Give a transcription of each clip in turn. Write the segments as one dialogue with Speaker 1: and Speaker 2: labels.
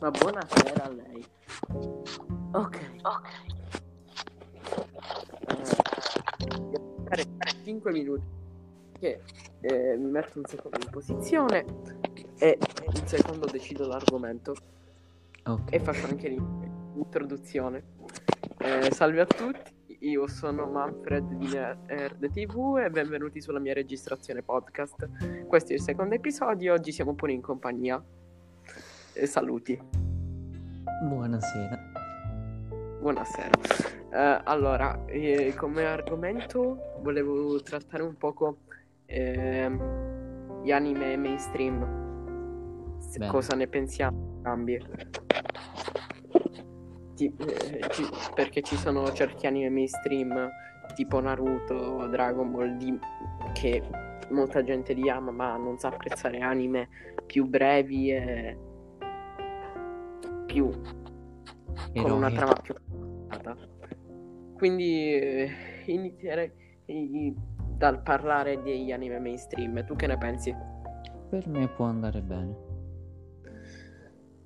Speaker 1: Ma buonasera a lei. Ok.
Speaker 2: Ok.
Speaker 1: Eh, 5 minuti. Che eh, mi metto un secondo in posizione e un secondo decido l'argomento
Speaker 3: Ok.
Speaker 1: e faccio anche l'introduzione. Eh, salve a tutti, io sono Manfred di Nerd TV e benvenuti sulla mia registrazione podcast. Questo è il secondo episodio, oggi siamo pure in compagnia. Eh, saluti.
Speaker 3: Buonasera.
Speaker 1: Buonasera. Eh, allora, eh, come argomento volevo trattare un poco ehm, gli anime mainstream. Se- cosa ne pensiamo entrambi? Ti- eh, ci- perché ci sono certi anime mainstream tipo Naruto, Dragon Ball di- che molta gente li ama ma non sa apprezzare anime più brevi e più con una trama più complicata. Quindi eh, inizierei dal parlare degli anime mainstream. Tu che ne pensi?
Speaker 3: Per me può andare bene.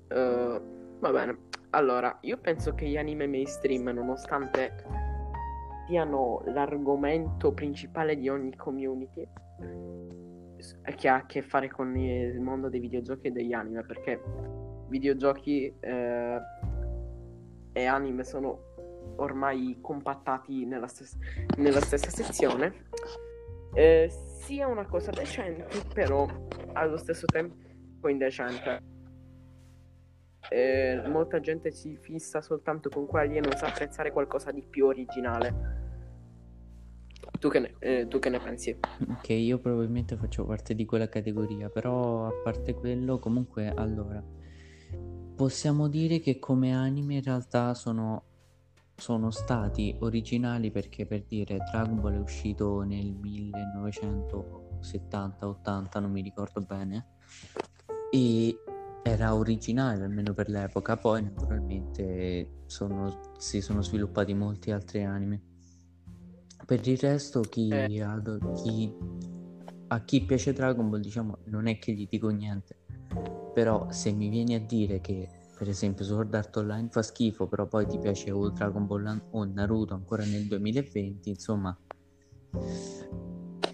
Speaker 1: Eh, va bene. Allora, io penso che gli anime mainstream, nonostante siano l'argomento principale di ogni community, che ha a che fare con il mondo dei videogiochi e degli anime, perché videogiochi eh, e anime sono ormai compattati nella, stes- nella stessa sezione, eh, sia una cosa decente, però allo stesso tempo indecente. Eh, molta gente si fissa soltanto con quelli e non sa apprezzare qualcosa di più originale. Tu che ne, eh, tu che ne pensi?
Speaker 3: Che io probabilmente faccio parte di quella categoria, però a parte quello, comunque, allora, possiamo dire che come anime in realtà sono, sono stati originali perché per dire Dragon Ball è uscito nel 1970-80, non mi ricordo bene, e era originale almeno per l'epoca, poi naturalmente sono- si sono sviluppati molti altri anime. Per il resto, chi,
Speaker 1: Eh.
Speaker 3: ad- chi- a chi piace Dragon Ball, diciamo, non è che gli dico niente. Però se mi vieni a dire che, per esempio, Sword Art Online fa schifo, però poi ti piace o Dragon Ball o Naruto ancora nel 2020, insomma,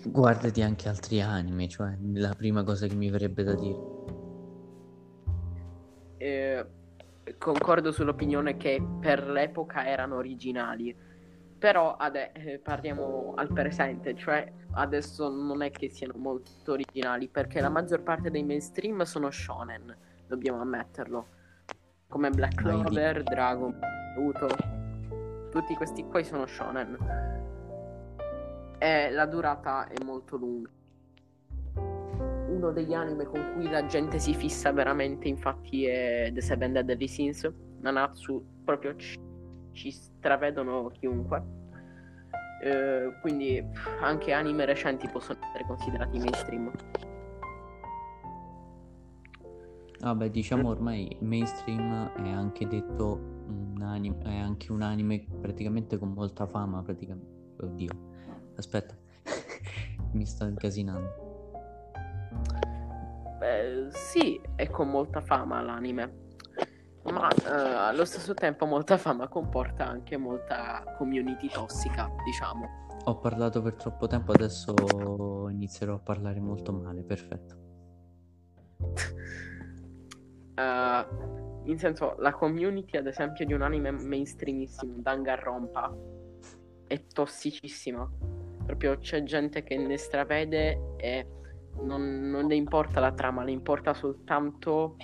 Speaker 3: guardati anche altri anime, cioè la prima cosa che mi verrebbe da dire.
Speaker 1: Eh, concordo sull'opinione che per l'epoca erano originali, però ade- eh, parliamo al presente, cioè adesso non è che siano molto originali, perché la maggior parte dei mainstream sono shonen, dobbiamo ammetterlo, come Black. Clover, Dragon, Naruto, tutti questi qui sono shonen. E la durata è molto lunga. Uno degli anime con cui la gente si fissa veramente, infatti, è The Seven Deadly Sins. Nanatsu proprio ci, ci stravedono chiunque. Eh, quindi anche anime recenti possono essere considerati mainstream.
Speaker 3: Vabbè, diciamo ormai mainstream è anche detto un anime, è anche un anime praticamente con molta fama, praticamente. Oddio, aspetta, mi sto incasinando.
Speaker 1: Beh, sì, è con molta fama l'anime. Ma eh, allo stesso tempo molta fama comporta anche molta community tossica, diciamo.
Speaker 3: Ho parlato per troppo tempo, adesso inizierò a parlare molto male, perfetto.
Speaker 1: Eh, in senso, la community, ad esempio, di un anime mainstreamissimo, Danganronpa, è tossicissima. Proprio c'è gente che ne stravede e non, non le importa la trama, le importa soltanto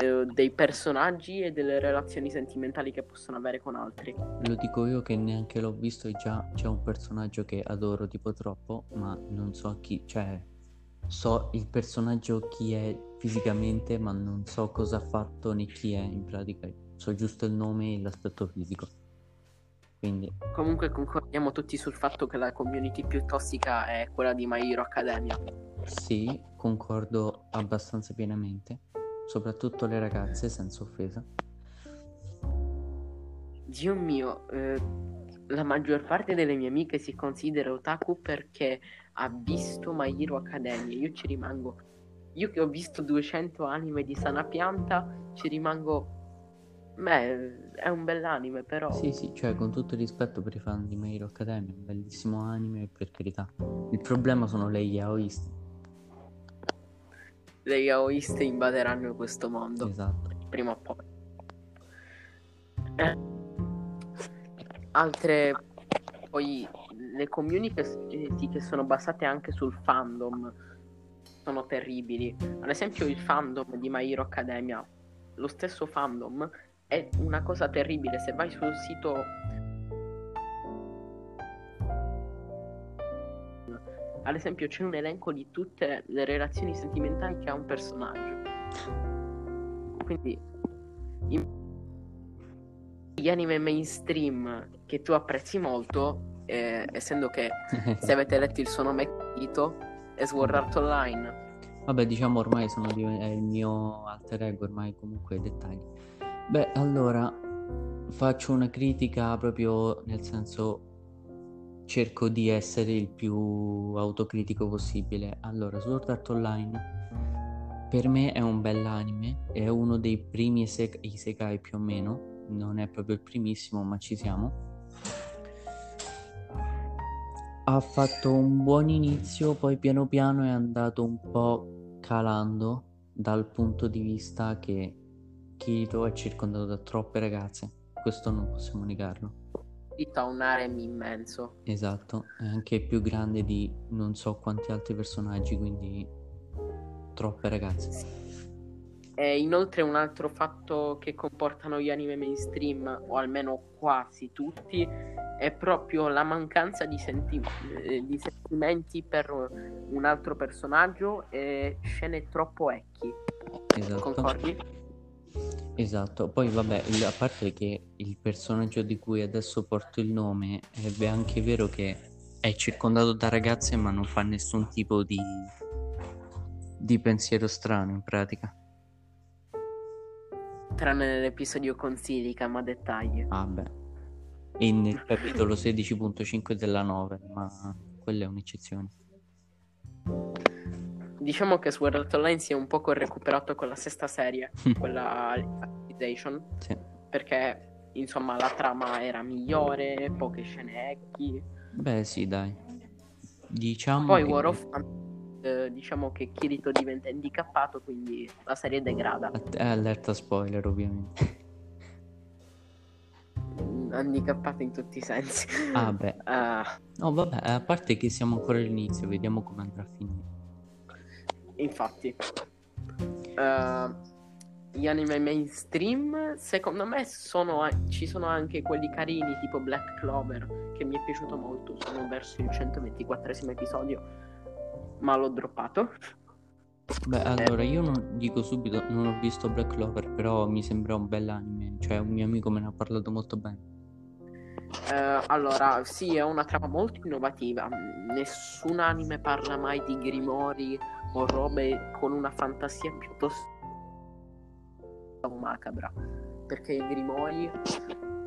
Speaker 1: eh, dei personaggi e delle relazioni sentimentali che possono avere con altri.
Speaker 3: Lo dico io che neanche l'ho visto e già c'è un personaggio che adoro tipo troppo, ma non so chi, cioè so il personaggio chi è fisicamente, ma non so cosa ha fatto né chi è in pratica. So giusto il nome e l'aspetto fisico. Quindi
Speaker 1: Comunque concordiamo tutti sul fatto che la community più tossica è quella di My Hero Academia.
Speaker 3: sì, concordo abbastanza pienamente, soprattutto le ragazze, senza offesa.
Speaker 1: Dio mio, eh, la maggior parte delle mie amiche si considera otaku perché ha visto My Hero Academia. Io ci rimango. io che ho visto 200 anime di sana pianta, ci rimango... Beh, è un bell'anime, però...
Speaker 3: Sì, sì, cioè con tutto il rispetto per i fan di My Hero Academia, un bellissimo anime, per carità. Il problema sono le yaoiste.
Speaker 1: Le yaoiste invaderanno questo mondo.
Speaker 3: Esatto.
Speaker 1: Prima o poi. Eh, altre... Poi le community che sono basate anche sul fandom sono terribili. Ad esempio il fandom di My Hero Academia, lo stesso fandom è una cosa terribile. Se vai sul sito ad esempio c'è un elenco di tutte le relazioni sentimentali che ha un personaggio. Quindi in... gli anime mainstream che tu apprezzi molto, eh, essendo che se avete letto il suo nome è Sword Art Online.
Speaker 3: Vabbè, diciamo ormai sono è il mio alter ego, ormai comunque dettagli. Beh, allora faccio una critica proprio nel senso cerco di essere il più autocritico possibile. Allora, Sword Art Online per me è un bell'anime, è uno dei primi isekai più o meno, non è proprio il primissimo, ma ci siamo. Ha fatto un buon inizio, poi piano piano è andato un po' calando dal punto di vista che Kirito è circondato da troppe ragazze, questo non possiamo negarlo.
Speaker 1: Ha un harem immenso.
Speaker 3: Esatto, è anche più grande di non so quanti altri personaggi, quindi troppe ragazze.
Speaker 1: E inoltre un altro fatto che comportano gli anime mainstream, o almeno quasi tutti, è proprio la mancanza di, senti- eh, di sentimenti per un altro personaggio e scene troppo ecchi.
Speaker 3: Esatto.
Speaker 1: Concordi?
Speaker 3: Esatto, poi vabbè, a parte che il personaggio di cui adesso porto il nome è anche vero che è circondato da ragazze ma non fa nessun tipo di, di pensiero strano in pratica.
Speaker 1: Tranne nell'episodio con Silica, ma dettagli.
Speaker 3: Ah beh, e nel capitolo 16.5 della 9, ma quella è un'eccezione.
Speaker 1: Diciamo che Sword Art Online si è un poco recuperato con la sesta serie, quella Alicization,
Speaker 3: Sì.
Speaker 1: perché insomma la trama era migliore, poche scene ecchi.
Speaker 3: Beh, sì, dai. Diciamo
Speaker 1: Poi
Speaker 3: che...
Speaker 1: War of eh, diciamo che Kirito diventa handicappato, quindi la serie degrada.
Speaker 3: È allerta spoiler, ovviamente.
Speaker 1: Mm, Handicappato in tutti i sensi.
Speaker 3: Ah, beh.
Speaker 1: Ah,
Speaker 3: No, vabbè, a parte che siamo ancora all'inizio, vediamo come andrà a finire.
Speaker 1: Infatti. Eh, gli anime mainstream, secondo me, sono, ci sono anche quelli carini, tipo Black Clover, che mi è piaciuto molto. Sono verso il 124 episodio, ma l'ho droppato.
Speaker 3: Beh, allora, io non dico subito, non ho visto Black Clover, però mi sembra un bell'anime, cioè un mio amico me ne ha parlato molto bene.
Speaker 1: Eh, allora, sì, è una trama molto innovativa. Nessun anime parla mai di grimori o robe con una fantasia piuttosto macabra. Perché i grimori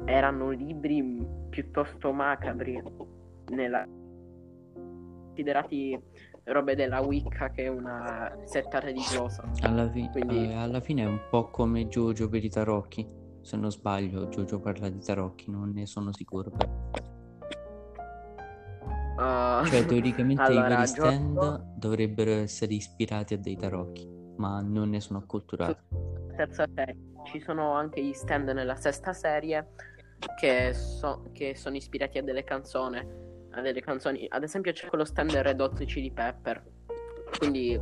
Speaker 1: erano libri piuttosto macabri nella considerati robe della Wicca che è una setta religiosa.
Speaker 3: Alla, fi-
Speaker 1: Quindi-
Speaker 3: eh, alla fine è un po' come Jojo per i tarocchi. Se non sbaglio, Jojo parla di tarocchi, non ne sono sicuro. Cioè, teoricamente
Speaker 1: allora,
Speaker 3: i vari stand dovrebbero essere ispirati a dei tarocchi, ma non ne sono acculturato.
Speaker 1: terza serie. Ci sono anche gli stand nella sesta serie che, so- che sono ispirati a delle canzoni. A delle canzoni. Ad esempio c'è quello stand Red Hot Chili Pepper. Quindi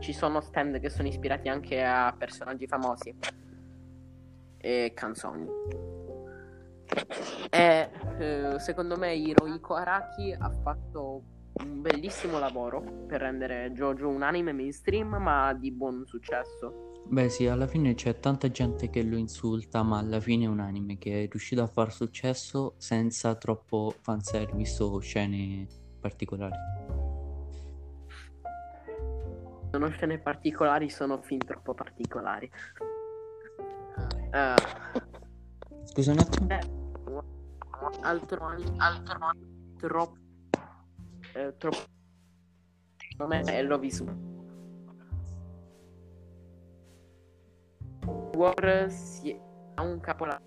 Speaker 1: ci sono stand che sono ispirati anche a personaggi famosi e canzoni. E eh, secondo me Hirohiko Araki ha fatto un bellissimo lavoro per rendere JoJo un anime mainstream ma di buon successo.
Speaker 3: Beh, sì, alla fine c'è tanta gente che lo insulta, ma alla fine è un anime che è riuscito a far successo senza troppo fanservice o scene particolari.
Speaker 1: Sono scene particolari, sono fin troppo particolari. Eh,
Speaker 3: Scusa un attimo.
Speaker 1: beh, altro, altro troppo. Eh, troppo. Secondo me eh, è Love is War si ha un capolavoro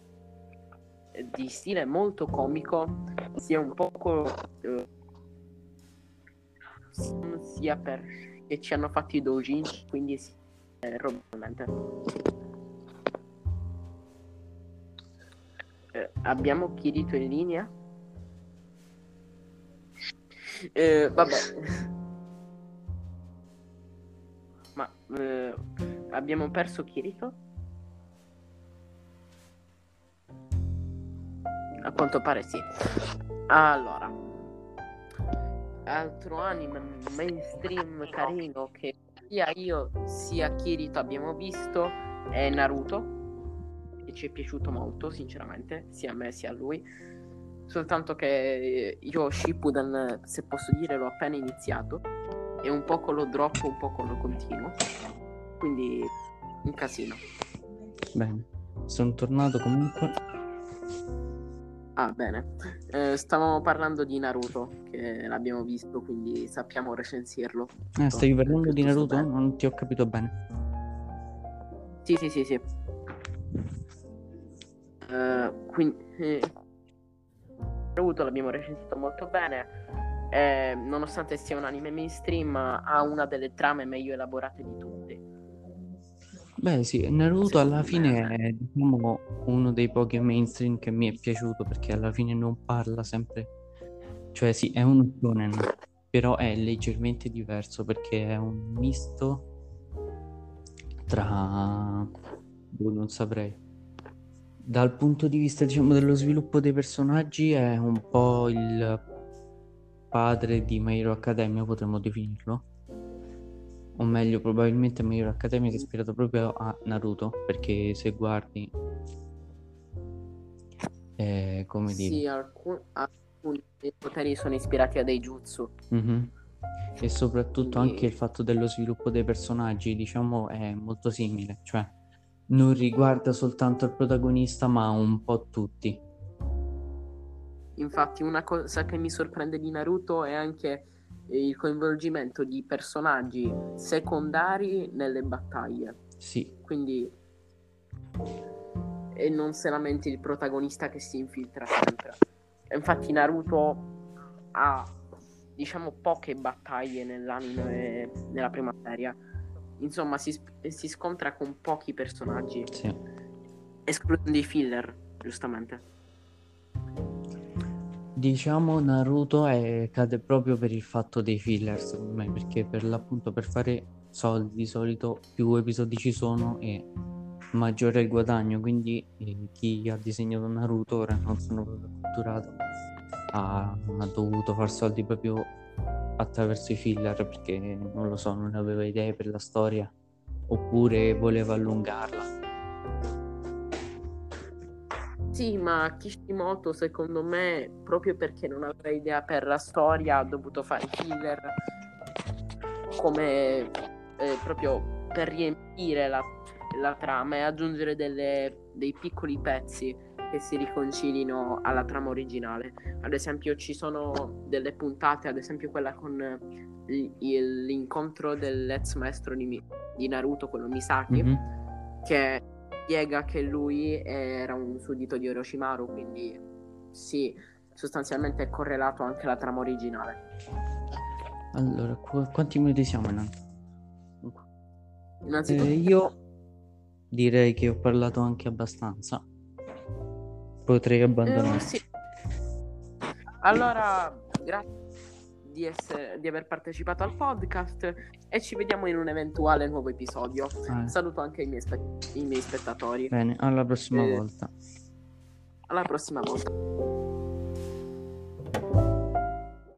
Speaker 1: di stile molto comico sia un poco eh, sia perché ci hanno fatto i dojin quindi eh, probabilmente. Eh, abbiamo Kirito in linea? Eh, vabbè. Ma eh, abbiamo perso Kirito? A quanto pare sì. Allora. Altro anime mainstream carino che sia io sia Kirito abbiamo visto è Naruto. E ci è piaciuto molto, sinceramente, sia a me sia a lui. Soltanto che io Shippuden, se posso dire, l'ho appena iniziato. E un poco lo drop, un poco lo continuo. Quindi un casino.
Speaker 3: Bene, sono tornato comunque.
Speaker 1: Ah, bene. Eh, stavamo parlando di Naruto, che l'abbiamo visto, quindi sappiamo recensirlo.
Speaker 3: Ah, stavi parlando di Naruto? Non ti ho capito bene.
Speaker 1: Sì, sì, sì, sì. Eh, quindi Naruto l'abbiamo recensito molto bene. Eh, nonostante sia un anime mainstream, ha una delle trame meglio elaborate di tutte.
Speaker 3: Beh, sì, Naruto alla fine è diciamo uno dei pochi mainstream che mi è piaciuto perché alla fine non parla sempre, cioè sì, è uno shonen, però è leggermente diverso perché è un misto tra, boh, non saprei. Dal punto di vista, diciamo, dello sviluppo dei personaggi è un po' il padre di My Hero Academia, potremmo definirlo. O meglio, probabilmente My Hero Academia si è ispirato proprio a Naruto, perché se guardi, è come dire,
Speaker 1: sì, alcun- alcuni dei poteri sono ispirati a dei jutsu.
Speaker 3: Mhm. E soprattutto
Speaker 1: Quindi-
Speaker 3: anche il fatto dello sviluppo dei personaggi, diciamo, è molto simile, cioè non riguarda soltanto il protagonista, ma un po' tutti.
Speaker 1: Infatti, una cosa che mi sorprende di Naruto è anche il coinvolgimento di personaggi secondari nelle battaglie.
Speaker 3: Sì,
Speaker 1: Quindi, e non solamente il protagonista che si infiltra sempre. Infatti, Naruto ha, diciamo, poche battaglie nell'anime, nella prima serie. Insomma, si, si scontra con pochi personaggi,
Speaker 3: sì.
Speaker 1: escludendo i filler, giustamente.
Speaker 3: Diciamo Naruto è- cade proprio per il fatto dei filler, secondo me, perché per l'appunto per fare soldi di solito più episodi ci sono e maggiore è il guadagno, quindi eh, chi ha disegnato Naruto ora non sono proprio catturato, ha, ha dovuto far soldi proprio attraverso i filler perché non lo so, non aveva idee per la storia oppure voleva allungarla.
Speaker 1: Sì, ma Kishimoto, secondo me, proprio perché non aveva idea per la storia, ha dovuto fare filler come eh, proprio per riempire la, la trama e aggiungere delle- dei piccoli pezzi che si riconcilino alla trama originale. Ad esempio, ci sono delle puntate, ad esempio quella con il- il- l'incontro dell'ex maestro di, di Naruto, quello Misaki
Speaker 3: Mhm.
Speaker 1: che spiega che lui era un suddito di Orochimaru, quindi sì, sostanzialmente è correlato anche alla trama originale.
Speaker 3: Allora, qu- quanti minuti siamo innanzi?
Speaker 1: Innanzitutto,
Speaker 3: Eh, io direi che ho parlato anche abbastanza. Potrei
Speaker 1: eh,
Speaker 3: abbandonare.
Speaker 1: sì. Allora, grazie di, essere- di aver partecipato al podcast e ci vediamo in un eventuale nuovo episodio.
Speaker 3: Eh,
Speaker 1: Saluto anche i miei, spe- i miei spettatori.
Speaker 3: bene, alla prossima
Speaker 1: Eh,
Speaker 3: volta.
Speaker 1: Alla prossima volta.